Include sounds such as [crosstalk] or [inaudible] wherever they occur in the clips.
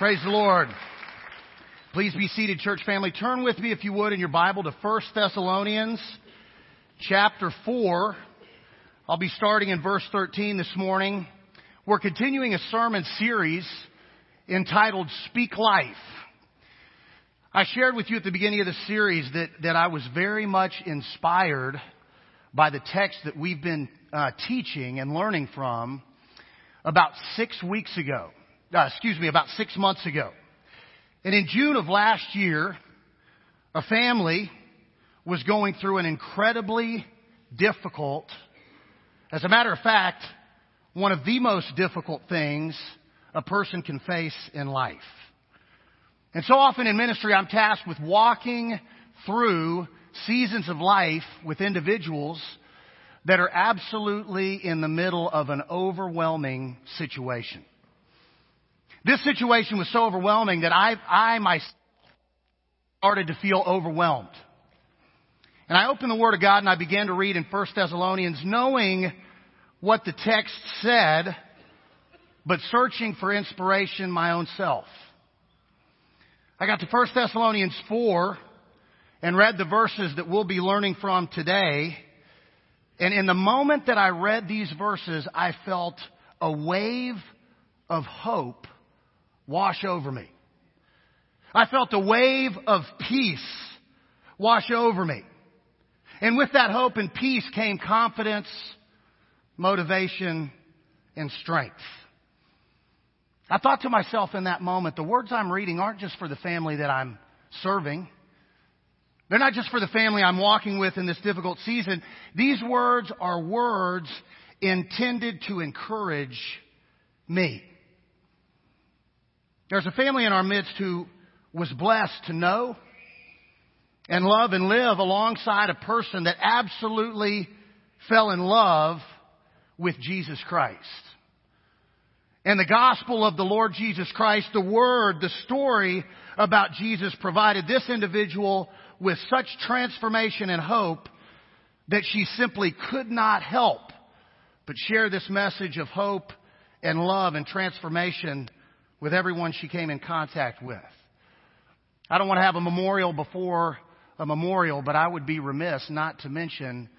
Praise the Lord. Please be seated, church family. Turn with me, if you would, in your Bible to 1 Thessalonians chapter 4. I'll be starting in verse 13 this morning. We're continuing a sermon series entitled Speak Life. I shared with you at the beginning of the series that, that I was very much inspired by the text that we've been uh, teaching and learning from about six weeks ago. Uh, excuse me, about six months ago. And in June of last year, a family was going through an incredibly difficult, as a matter of fact, one of the most difficult things a person can face in life. And so often in ministry, I'm tasked with walking through seasons of life with individuals that are absolutely in the middle of an overwhelming situation. This situation was so overwhelming that I, I myself started to feel overwhelmed. And I opened the Word of God and I began to read in 1 Thessalonians knowing what the text said, but searching for inspiration my own self. I got to 1 Thessalonians 4 and read the verses that we'll be learning from today. And in the moment that I read these verses, I felt a wave of hope wash over me. I felt a wave of peace wash over me. And with that hope and peace came confidence, motivation, and strength. I thought to myself in that moment, the words I'm reading aren't just for the family that I'm serving. They're not just for the family I'm walking with in this difficult season. These words are words intended to encourage me. There's a family in our midst who was blessed to know and love and live alongside a person that absolutely fell in love with Jesus Christ. And the gospel of the Lord Jesus Christ, the word, the story about Jesus provided this individual with such transformation and hope that she simply could not help but share this message of hope and love and transformation with everyone she came in contact with. I don't want to have a memorial before a memorial, but I would be remiss not to mention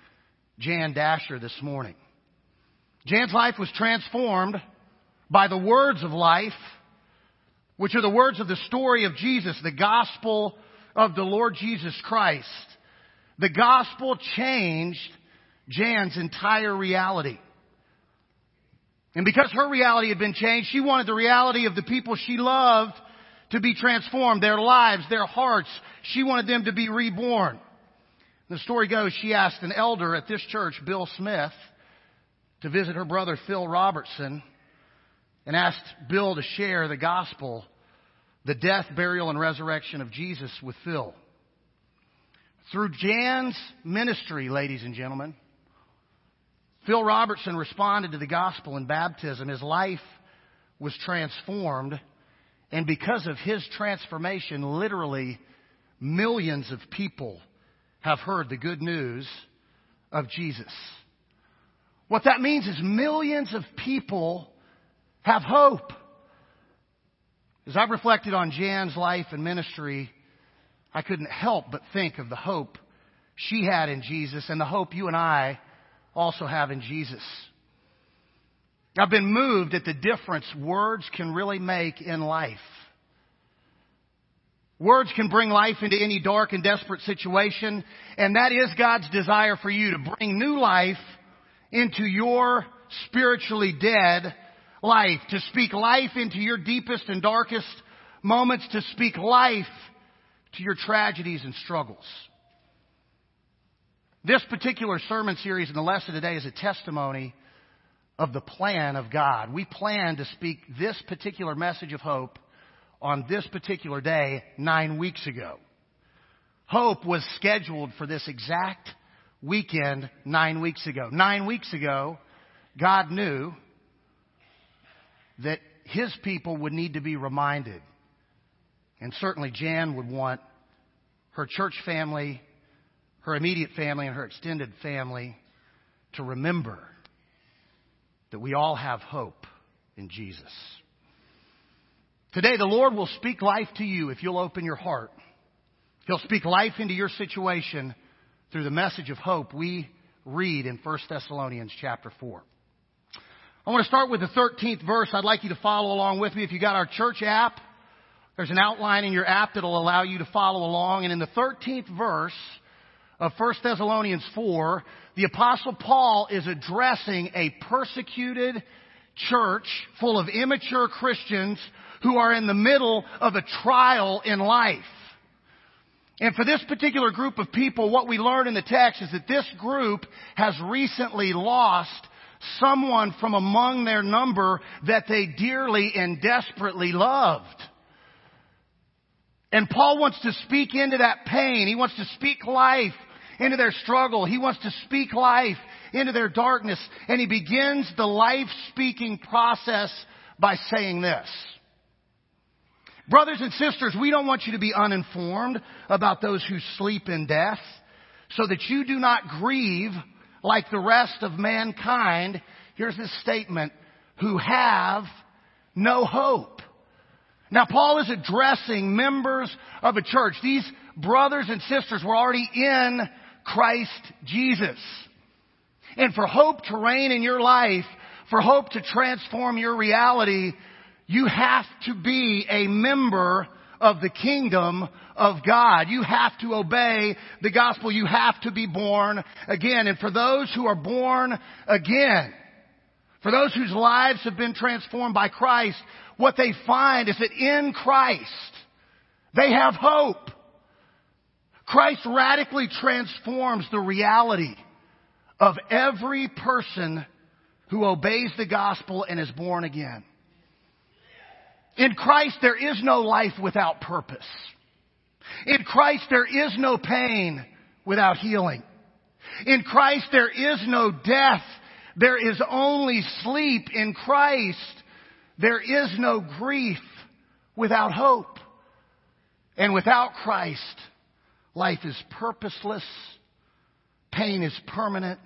Jan Dasher this morning. Jan's life was transformed by the words of life, which are the words of the story of Jesus, the gospel of the Lord Jesus Christ. The gospel changed Jan's entire reality. And because her reality had been changed, she wanted the reality of the people she loved to be transformed, their lives, their hearts. She wanted them to be reborn. The story goes, she asked an elder at this church, Bill Smith, to visit her brother Phil Robertson and asked Bill to share the gospel, the death, burial, and resurrection of Jesus with Phil. Through Jan's ministry, ladies and gentlemen, Phil Robertson responded to the gospel in baptism. His life was transformed. And because of his transformation, literally millions of people have heard the good news of Jesus. What that means is millions of people have hope. As I've reflected on Jan's life and ministry, I couldn't help but think of the hope she had in Jesus and the hope you and I also have in Jesus. I've been moved at the difference words can really make in life. Words can bring life into any dark and desperate situation, and that is God's desire for you to bring new life into your spiritually dead life, to speak life into your deepest and darkest moments, to speak life to your tragedies and struggles. This particular sermon series and the lesson today is a testimony of the plan of God. We plan to speak this particular message of hope on this particular day nine weeks ago. Hope was scheduled for this exact weekend nine weeks ago. Nine weeks ago, God knew that His people would need to be reminded. And certainly Jan would want her church family her immediate family and her extended family to remember that we all have hope in Jesus. Today, the Lord will speak life to you if you'll open your heart. He'll speak life into your situation through the message of hope we read in 1 Thessalonians chapter 4. I want to start with the 13th verse. I'd like you to follow along with me. If you got our church app, there's an outline in your app that'll allow you to follow along. And in the 13th verse Uh, of 1 Thessalonians 4, the apostle Paul is addressing a persecuted church full of immature Christians who are in the middle of a trial in life. And for this particular group of people, what we learn in the text is that this group has recently lost someone from among their number that they dearly and desperately loved. And Paul wants to speak into that pain. He wants to speak life into their struggle. He wants to speak life into their darkness. And he begins the life speaking process by saying this. Brothers and sisters, we don't want you to be uninformed about those who sleep in death so that you do not grieve like the rest of mankind, here's this statement, who have no hope. Now Paul is addressing members of a church. These brothers and sisters were already in Christ Jesus. And for hope to reign in your life, for hope to transform your reality, you have to be a member of the kingdom of God. You have to obey the gospel. You have to be born again. And for those who are born again, for those whose lives have been transformed by Christ, what they find is that in Christ, they have hope. Christ radically transforms the reality of every person who obeys the gospel and is born again. In Christ, there is no life without purpose. In Christ, there is no pain without healing. In Christ, there is no death. There is only sleep. In Christ, there is no grief without hope. And without Christ, life is purposeless. Pain is permanent.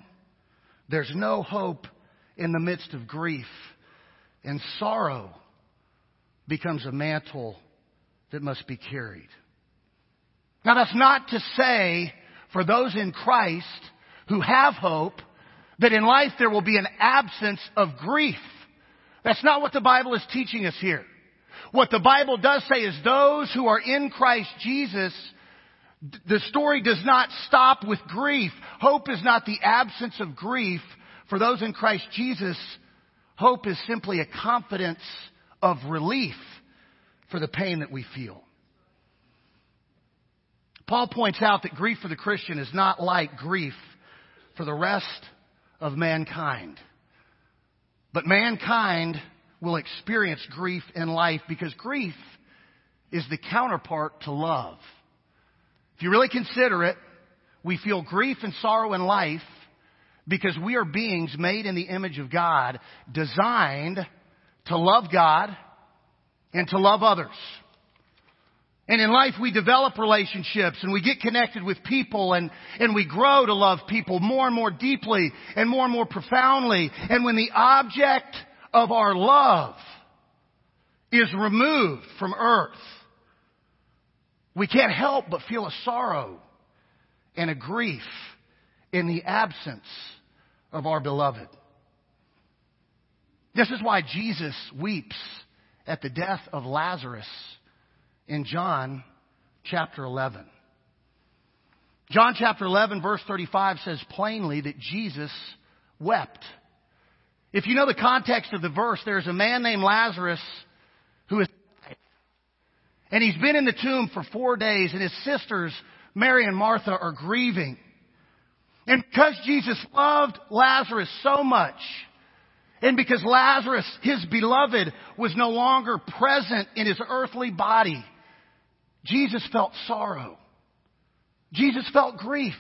There's no hope in the midst of grief. And sorrow becomes a mantle that must be carried. Now that's not to say for those in Christ who have hope that in life there will be an absence of grief. That's not what the Bible is teaching us here. What the Bible does say is those who are in Christ Jesus, the story does not stop with grief. Hope is not the absence of grief. For those in Christ Jesus, hope is simply a confidence of relief for the pain that we feel. Paul points out that grief for the Christian is not like grief for the rest of mankind. But mankind will experience grief in life because grief is the counterpart to love. If you really consider it, we feel grief and sorrow in life because we are beings made in the image of God, designed to love God and to love others. And in life we develop relationships and we get connected with people and, and we grow to love people more and more deeply and more and more profoundly. And when the object of our love is removed from earth, we can't help but feel a sorrow and a grief in the absence of our beloved. This is why Jesus weeps at the death of Lazarus in John chapter 11. John chapter 11 verse 35 says plainly that Jesus wept. If you know the context of the verse, there's a man named Lazarus who is and he's been in the tomb for four days and his sisters, Mary and Martha, are grieving. And because Jesus loved Lazarus so much, and because Lazarus, his beloved, was no longer present in his earthly body, Jesus felt sorrow. Jesus felt grief.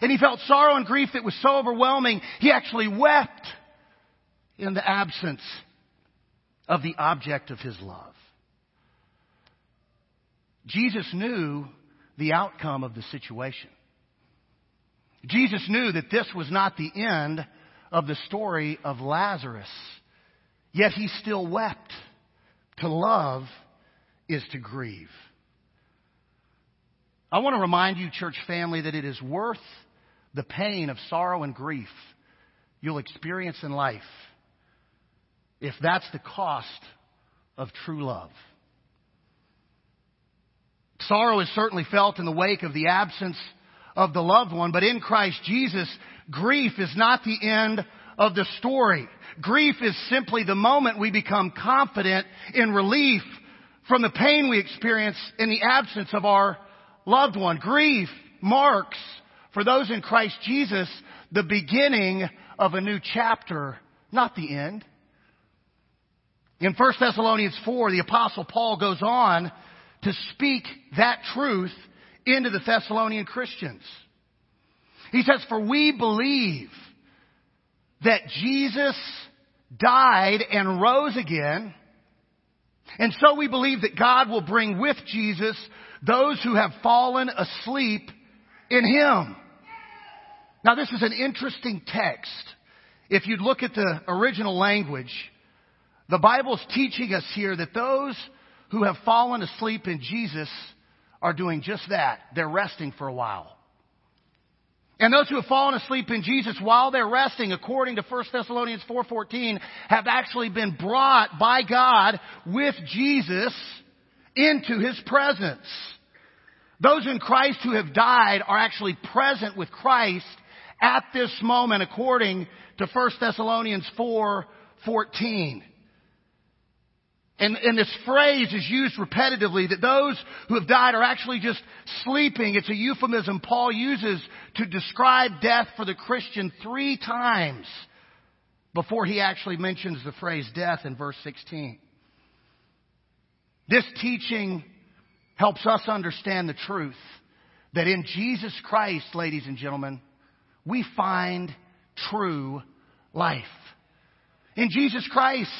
And he felt sorrow and grief that was so overwhelming, he actually wept in the absence of the object of his love. Jesus knew the outcome of the situation. Jesus knew that this was not the end of the story of Lazarus. Yet he still wept. To love is to grieve. I want to remind you, church family, that it is worth the pain of sorrow and grief you'll experience in life if that's the cost of true love. Sorrow is certainly felt in the wake of the absence of the loved one, but in Christ Jesus, grief is not the end of the story. Grief is simply the moment we become confident in relief from the pain we experience in the absence of our loved one. Grief marks, for those in Christ Jesus, the beginning of a new chapter, not the end. In 1 Thessalonians 4, the apostle Paul goes on to speak that truth into the Thessalonian Christians. He says, for we believe that Jesus died and rose again. And so we believe that God will bring with Jesus those who have fallen asleep in Him. Now this is an interesting text. If you look at the original language, the Bible's teaching us here that those who have fallen asleep in Jesus are doing just that. They're resting for a while. And those who have fallen asleep in Jesus while they're resting, according to 1 Thessalonians 4.14, have actually been brought by God with Jesus into His presence. Those in Christ who have died are actually present with Christ at this moment according to 1 Thessalonians 4.14. And, and this phrase is used repetitively that those who have died are actually just sleeping. It's a euphemism Paul uses to describe death for the Christian three times before he actually mentions the phrase death in verse 16. This teaching helps us understand the truth that in Jesus Christ, ladies and gentlemen, we find true life. In Jesus Christ,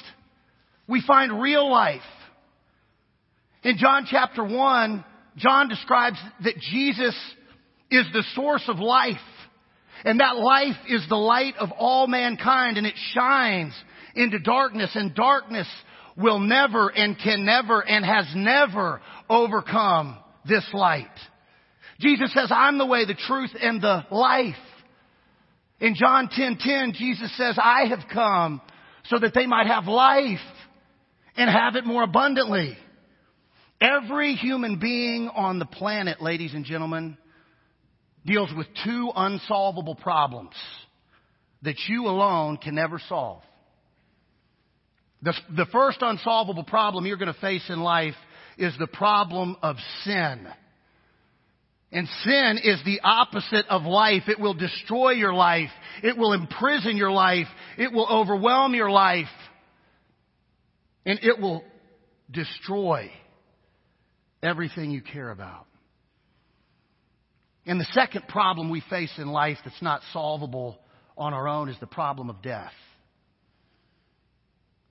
we find real life. In John chapter 1, John describes that Jesus is the source of life. And that life is the light of all mankind and it shines into darkness and darkness will never and can never and has never overcome this light. Jesus says, I'm the way, the truth, and the life. In John 10:10, 10, 10, Jesus says, I have come so that they might have life and have it more abundantly. Every human being on the planet, ladies and gentlemen, deals with two unsolvable problems that you alone can never solve. The, the first unsolvable problem you're going to face in life is the problem of sin. And sin is the opposite of life. It will destroy your life. It will imprison your life. It will overwhelm your life and it will destroy everything you care about. And the second problem we face in life that's not solvable on our own is the problem of death.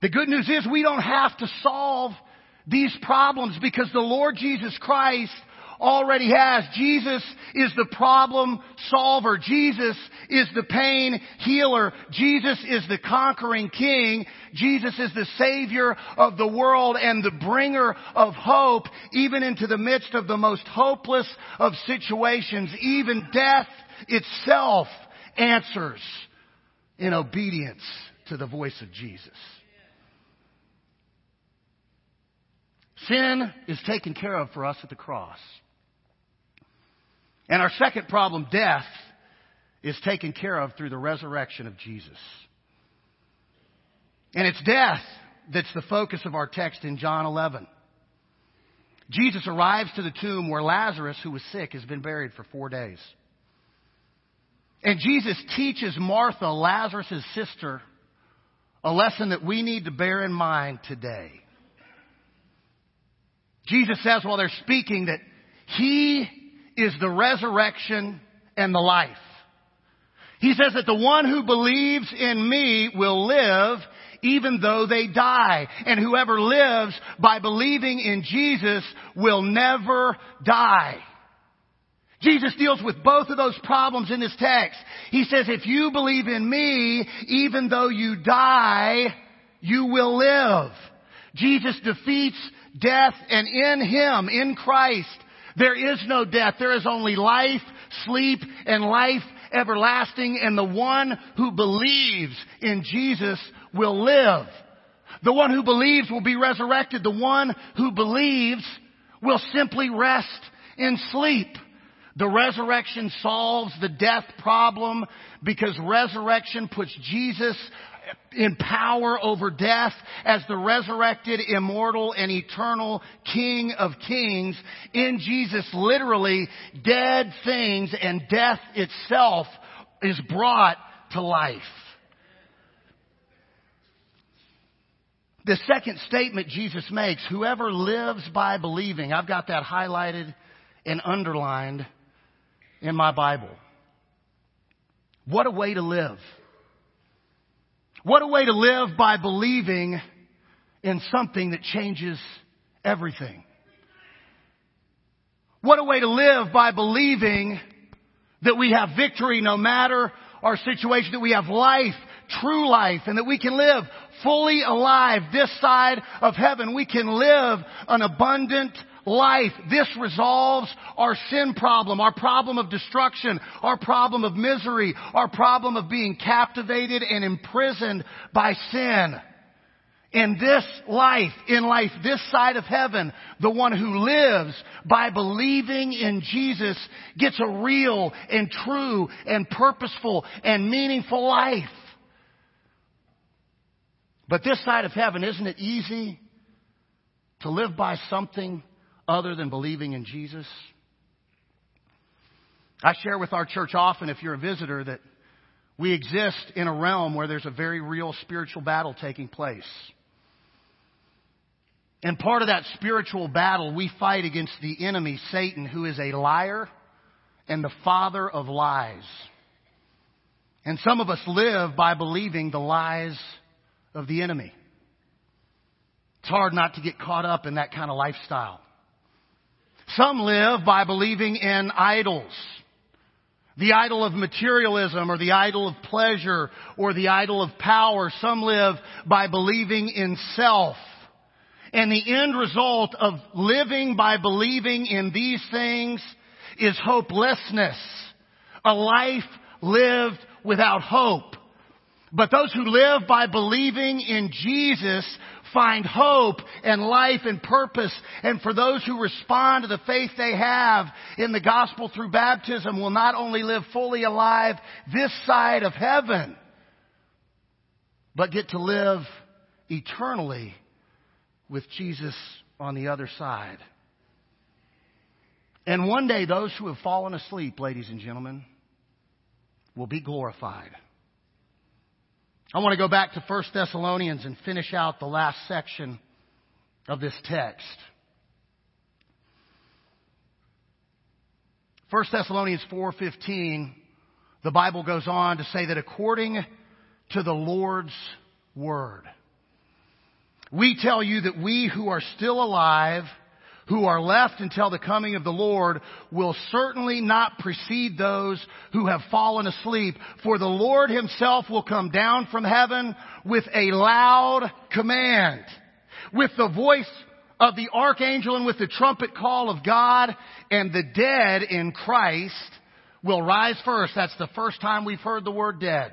The good news is we don't have to solve these problems because the Lord Jesus Christ already has. Jesus is the problem solver. Jesus is the pain healer. Jesus is the conquering king. Jesus is the savior of the world and the bringer of hope even into the midst of the most hopeless of situations. Even death itself answers in obedience to the voice of Jesus. Sin is taken care of for us at the cross. And our second problem, death, is taken care of through the resurrection of Jesus. And it's death that's the focus of our text in John 11. Jesus arrives to the tomb where Lazarus, who was sick, has been buried for four days. And Jesus teaches Martha, Lazarus' sister, a lesson that we need to bear in mind today. Jesus says while they're speaking that He is the resurrection and the life. He says that the one who believes in me will live even though they die. And whoever lives by believing in Jesus will never die. Jesus deals with both of those problems in this text. He says, if you believe in me, even though you die, you will live. Jesus defeats death and in Him, in Christ, there is no death. There is only life, sleep, and life everlasting. And the one who believes in Jesus will live. The one who believes will be resurrected. The one who believes will simply rest in sleep. The resurrection solves the death problem because resurrection puts Jesus in power over death as the resurrected, immortal, and eternal King of Kings. In Jesus, literally, dead things and death itself is brought to life. The second statement Jesus makes, whoever lives by believing, I've got that highlighted and underlined in my Bible. What a way to live. What a way to live by believing in something that changes everything. What a way to live by believing that we have victory no matter our situation, that we have life, true life, and that we can live fully alive this side of heaven. We can live an abundant life. This resolves our sin problem, our problem of destruction, our problem of misery, our problem of being captivated and imprisoned by sin. In this life, in life this side of heaven, the one who lives by believing in Jesus gets a real and true and purposeful and meaningful life. But this side of heaven, isn't it easy to live by something other than believing in Jesus? I share with our church often, if you're a visitor, that we exist in a realm where there's a very real spiritual battle taking place. And part of that spiritual battle, we fight against the enemy, Satan, who is a liar and the father of lies. And some of us live by believing the lies of the enemy. It's hard not to get caught up in that kind of lifestyle. Some live by believing in idols. The idol of materialism or the idol of pleasure or the idol of power. Some live by believing in self. And the end result of living by believing in these things is hopelessness. A life lived without hope. But those who live by believing in Jesus find hope and life and purpose. And for those who respond to the faith they have in the gospel through baptism will not only live fully alive this side of heaven, but get to live eternally with Jesus on the other side. And one day those who have fallen asleep, ladies and gentlemen, will be glorified. I want to go back to 1 Thessalonians and finish out the last section of this text. 1 Thessalonians 4:15 the Bible goes on to say that according to the Lord's word we tell you that we who are still alive who are left until the coming of the Lord will certainly not precede those who have fallen asleep. For the Lord himself will come down from heaven with a loud command, with the voice of the archangel and with the trumpet call of God, and the dead in Christ will rise first. That's the first time we've heard the word dead.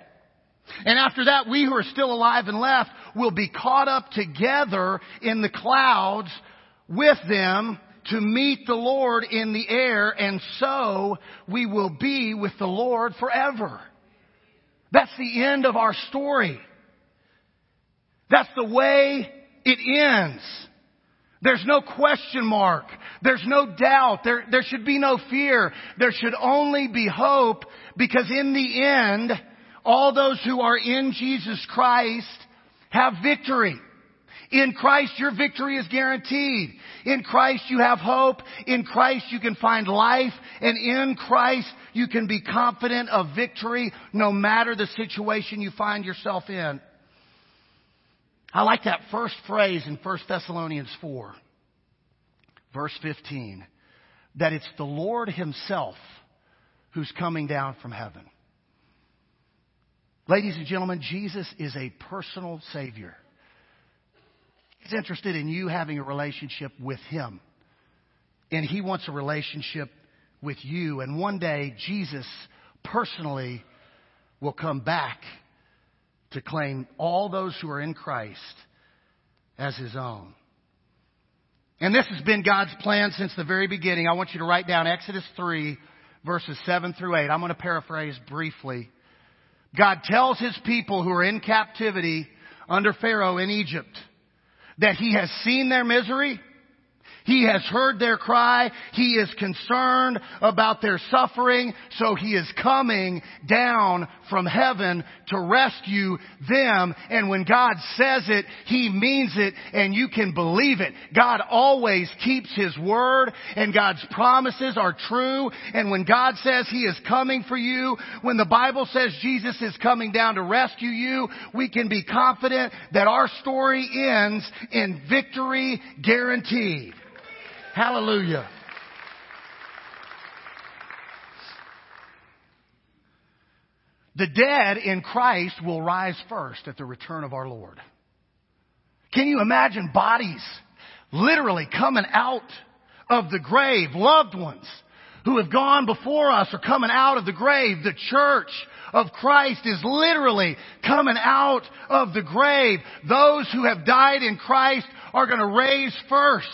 And after that, we who are still alive and left will be caught up together in the clouds with them to meet the Lord in the air, and so we will be with the Lord forever. That's the end of our story. That's the way it ends. There's no question mark. There's no doubt. There, there should be no fear. There should only be hope because in the end, all those who are in Jesus Christ have victory. In Christ, your victory is guaranteed. In Christ, you have hope. In Christ, you can find life. And in Christ, you can be confident of victory no matter the situation you find yourself in. I like that first phrase in 1 Thessalonians 4, verse 15, that it's the Lord Himself who's coming down from heaven. Ladies and gentlemen, Jesus is a personal Savior. He's interested in you having a relationship with Him. And He wants a relationship with you. And one day, Jesus personally will come back to claim all those who are in Christ as His own. And this has been God's plan since the very beginning. I want you to write down Exodus 3, verses 7 through 8. I'm going to paraphrase briefly. God tells His people who are in captivity under Pharaoh in Egypt that He has seen their misery, he has heard their cry. He is concerned about their suffering. So he is coming down from heaven to rescue them. And when God says it, he means it and you can believe it. God always keeps his word and God's promises are true. And when God says he is coming for you, when the Bible says Jesus is coming down to rescue you, we can be confident that our story ends in victory guaranteed. Hallelujah. The dead in Christ will rise first at the return of our Lord. Can you imagine bodies literally coming out of the grave, loved ones who have gone before us are coming out of the grave. The church of Christ is literally coming out of the grave. Those who have died in Christ are going to raise first.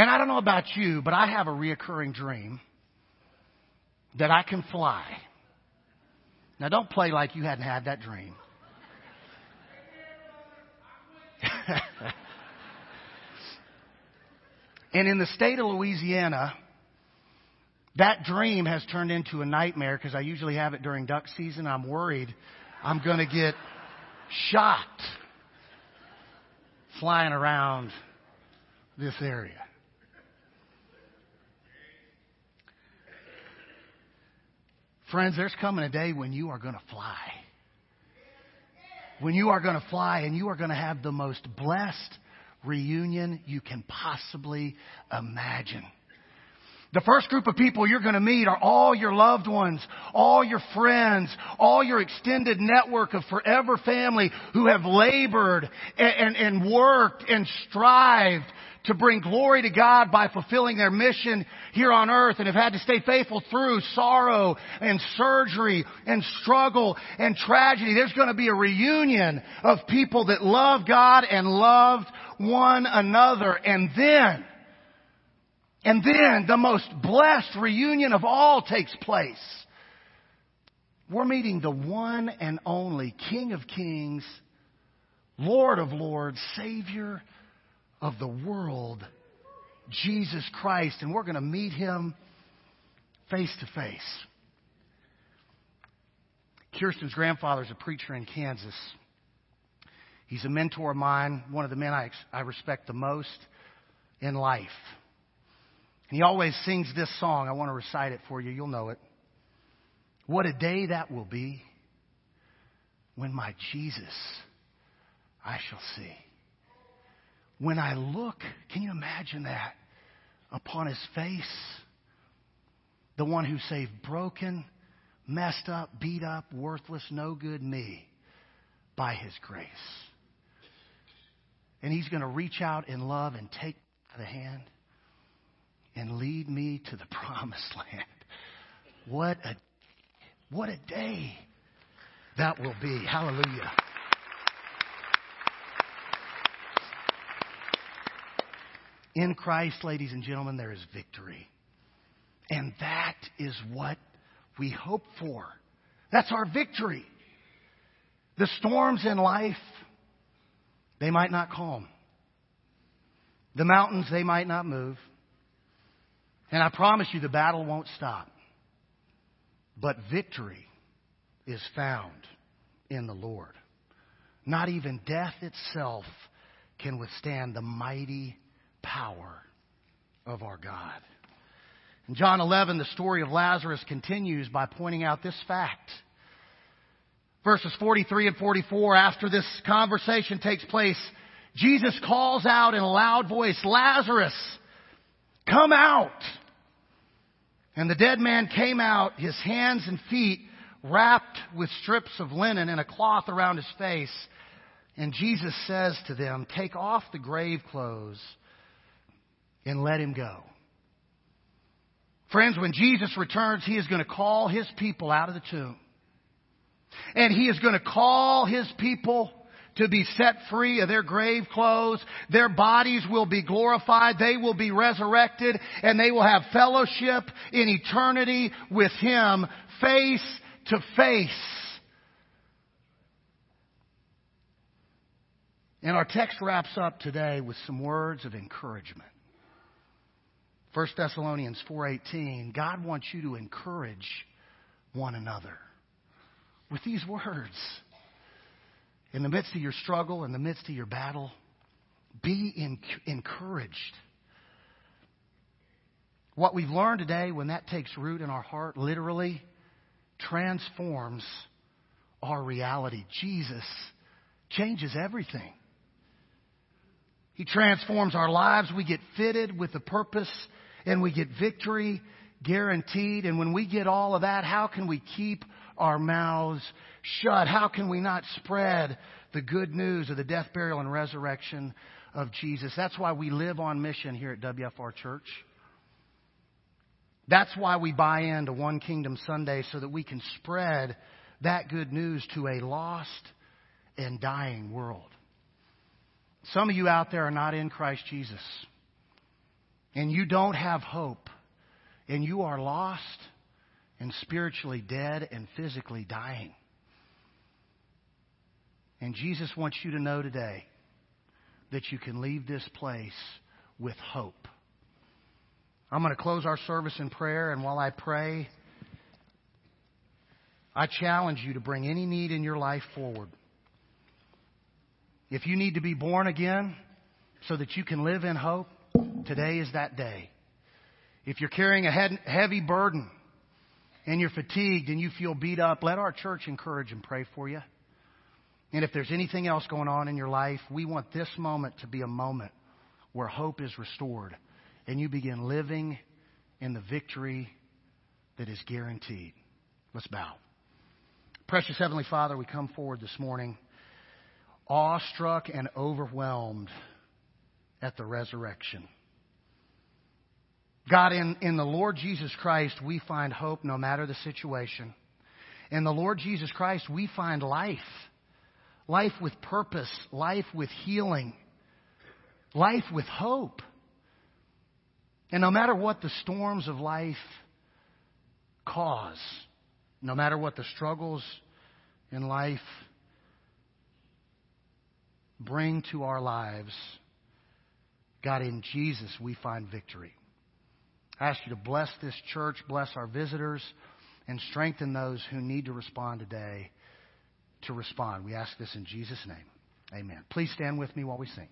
And I don't know about you, but I have a reoccurring dream that I can fly. Now don't play like you hadn't had that dream. [laughs] and in the state of Louisiana, that dream has turned into a nightmare because I usually have it during duck season. I'm worried I'm going to get shot flying around this area. Friends, there's coming a day when you are going to fly. When you are going to fly and you are going to have the most blessed reunion you can possibly imagine. The first group of people you're going to meet are all your loved ones, all your friends, all your extended network of forever family who have labored and, and, and worked and strived to bring glory to God by fulfilling their mission here on earth and have had to stay faithful through sorrow and surgery and struggle and tragedy. There's going to be a reunion of people that love God and loved one another. And then, and then the most blessed reunion of all takes place. We're meeting the one and only King of Kings, Lord of Lords, Savior of the world, Jesus Christ, and we're going to meet him face to face. Kirsten's grandfather is a preacher in Kansas. He's a mentor of mine, one of the men I, I respect the most in life. And he always sings this song. I want to recite it for you. You'll know it. What a day that will be when my Jesus I shall see. When I look, can you imagine that? Upon his face, the one who saved broken, messed up, beat up, worthless, no good me by his grace. And he's going to reach out in love and take the hand and lead me to the [laughs] promised land. What a what a day that will be. Hallelujah. In Christ, ladies and gentlemen, there is victory. And that is what we hope for. That's our victory. The storms in life, they might not calm. The mountains, they might not move. And I promise you the battle won't stop. But victory is found in the Lord. Not even death itself can withstand the mighty power of our God. In John 11, the story of Lazarus continues by pointing out this fact. Verses 43 and 44, after this conversation takes place, Jesus calls out in a loud voice, Lazarus, come out. And the dead man came out, his hands and feet wrapped with strips of linen and a cloth around his face. And Jesus says to them, Take off the grave clothes and let him go. Friends, when Jesus returns, he is going to call his people out of the tomb. And he is going to call his people to be set free of their grave clothes. Their bodies will be glorified. They will be resurrected and they will have fellowship in eternity with him face to face. And our text wraps up today with some words of encouragement. 1 Thessalonians 4:18 God wants you to encourage one another with these words. In the midst of your struggle, in the midst of your battle, be in, encouraged. What we've learned today, when that takes root in our heart, literally transforms our reality. Jesus changes everything. He transforms our lives. We get fitted with a purpose and we get victory guaranteed. And when we get all of that, how can we keep our mouths shut? How can we not spread the good news of the death, burial, and resurrection of Jesus? That's why we live on mission here at WFR Church. That's why we buy into One Kingdom Sunday so that we can spread that good news to a lost and dying world. Some of you out there are not in Christ Jesus and you don't have hope, and you are lost and spiritually dead and physically dying. And Jesus wants you to know today that you can leave this place with hope. I'm going to close our service in prayer, and while I pray, I challenge you to bring any need in your life forward. If you need to be born again so that you can live in hope, Today is that day. If you're carrying a heavy burden and you're fatigued and you feel beat up, let our church encourage and pray for you. And if there's anything else going on in your life, we want this moment to be a moment where hope is restored and you begin living in the victory that is guaranteed. Let's bow. Precious Heavenly Father, we come forward this morning awestruck and overwhelmed at the resurrection. God, in, in the Lord Jesus Christ, we find hope no matter the situation. In the Lord Jesus Christ, we find life. Life with purpose, life with healing, life with hope. And no matter what the storms of life cause, no matter what the struggles in life bring to our lives, God, in Jesus, we find victory. I ask you to bless this church, bless our visitors, and strengthen those who need to respond today to respond. We ask this in Jesus' name. Amen. Please stand with me while we sing.